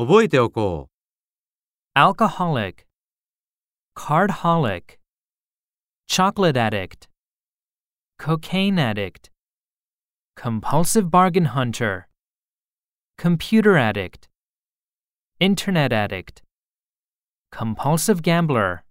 覚えておこう。alcoholic, cardholic, chocolate addict, cocaine addict, compulsive bargain hunter, computer addict, internet addict, compulsive gambler.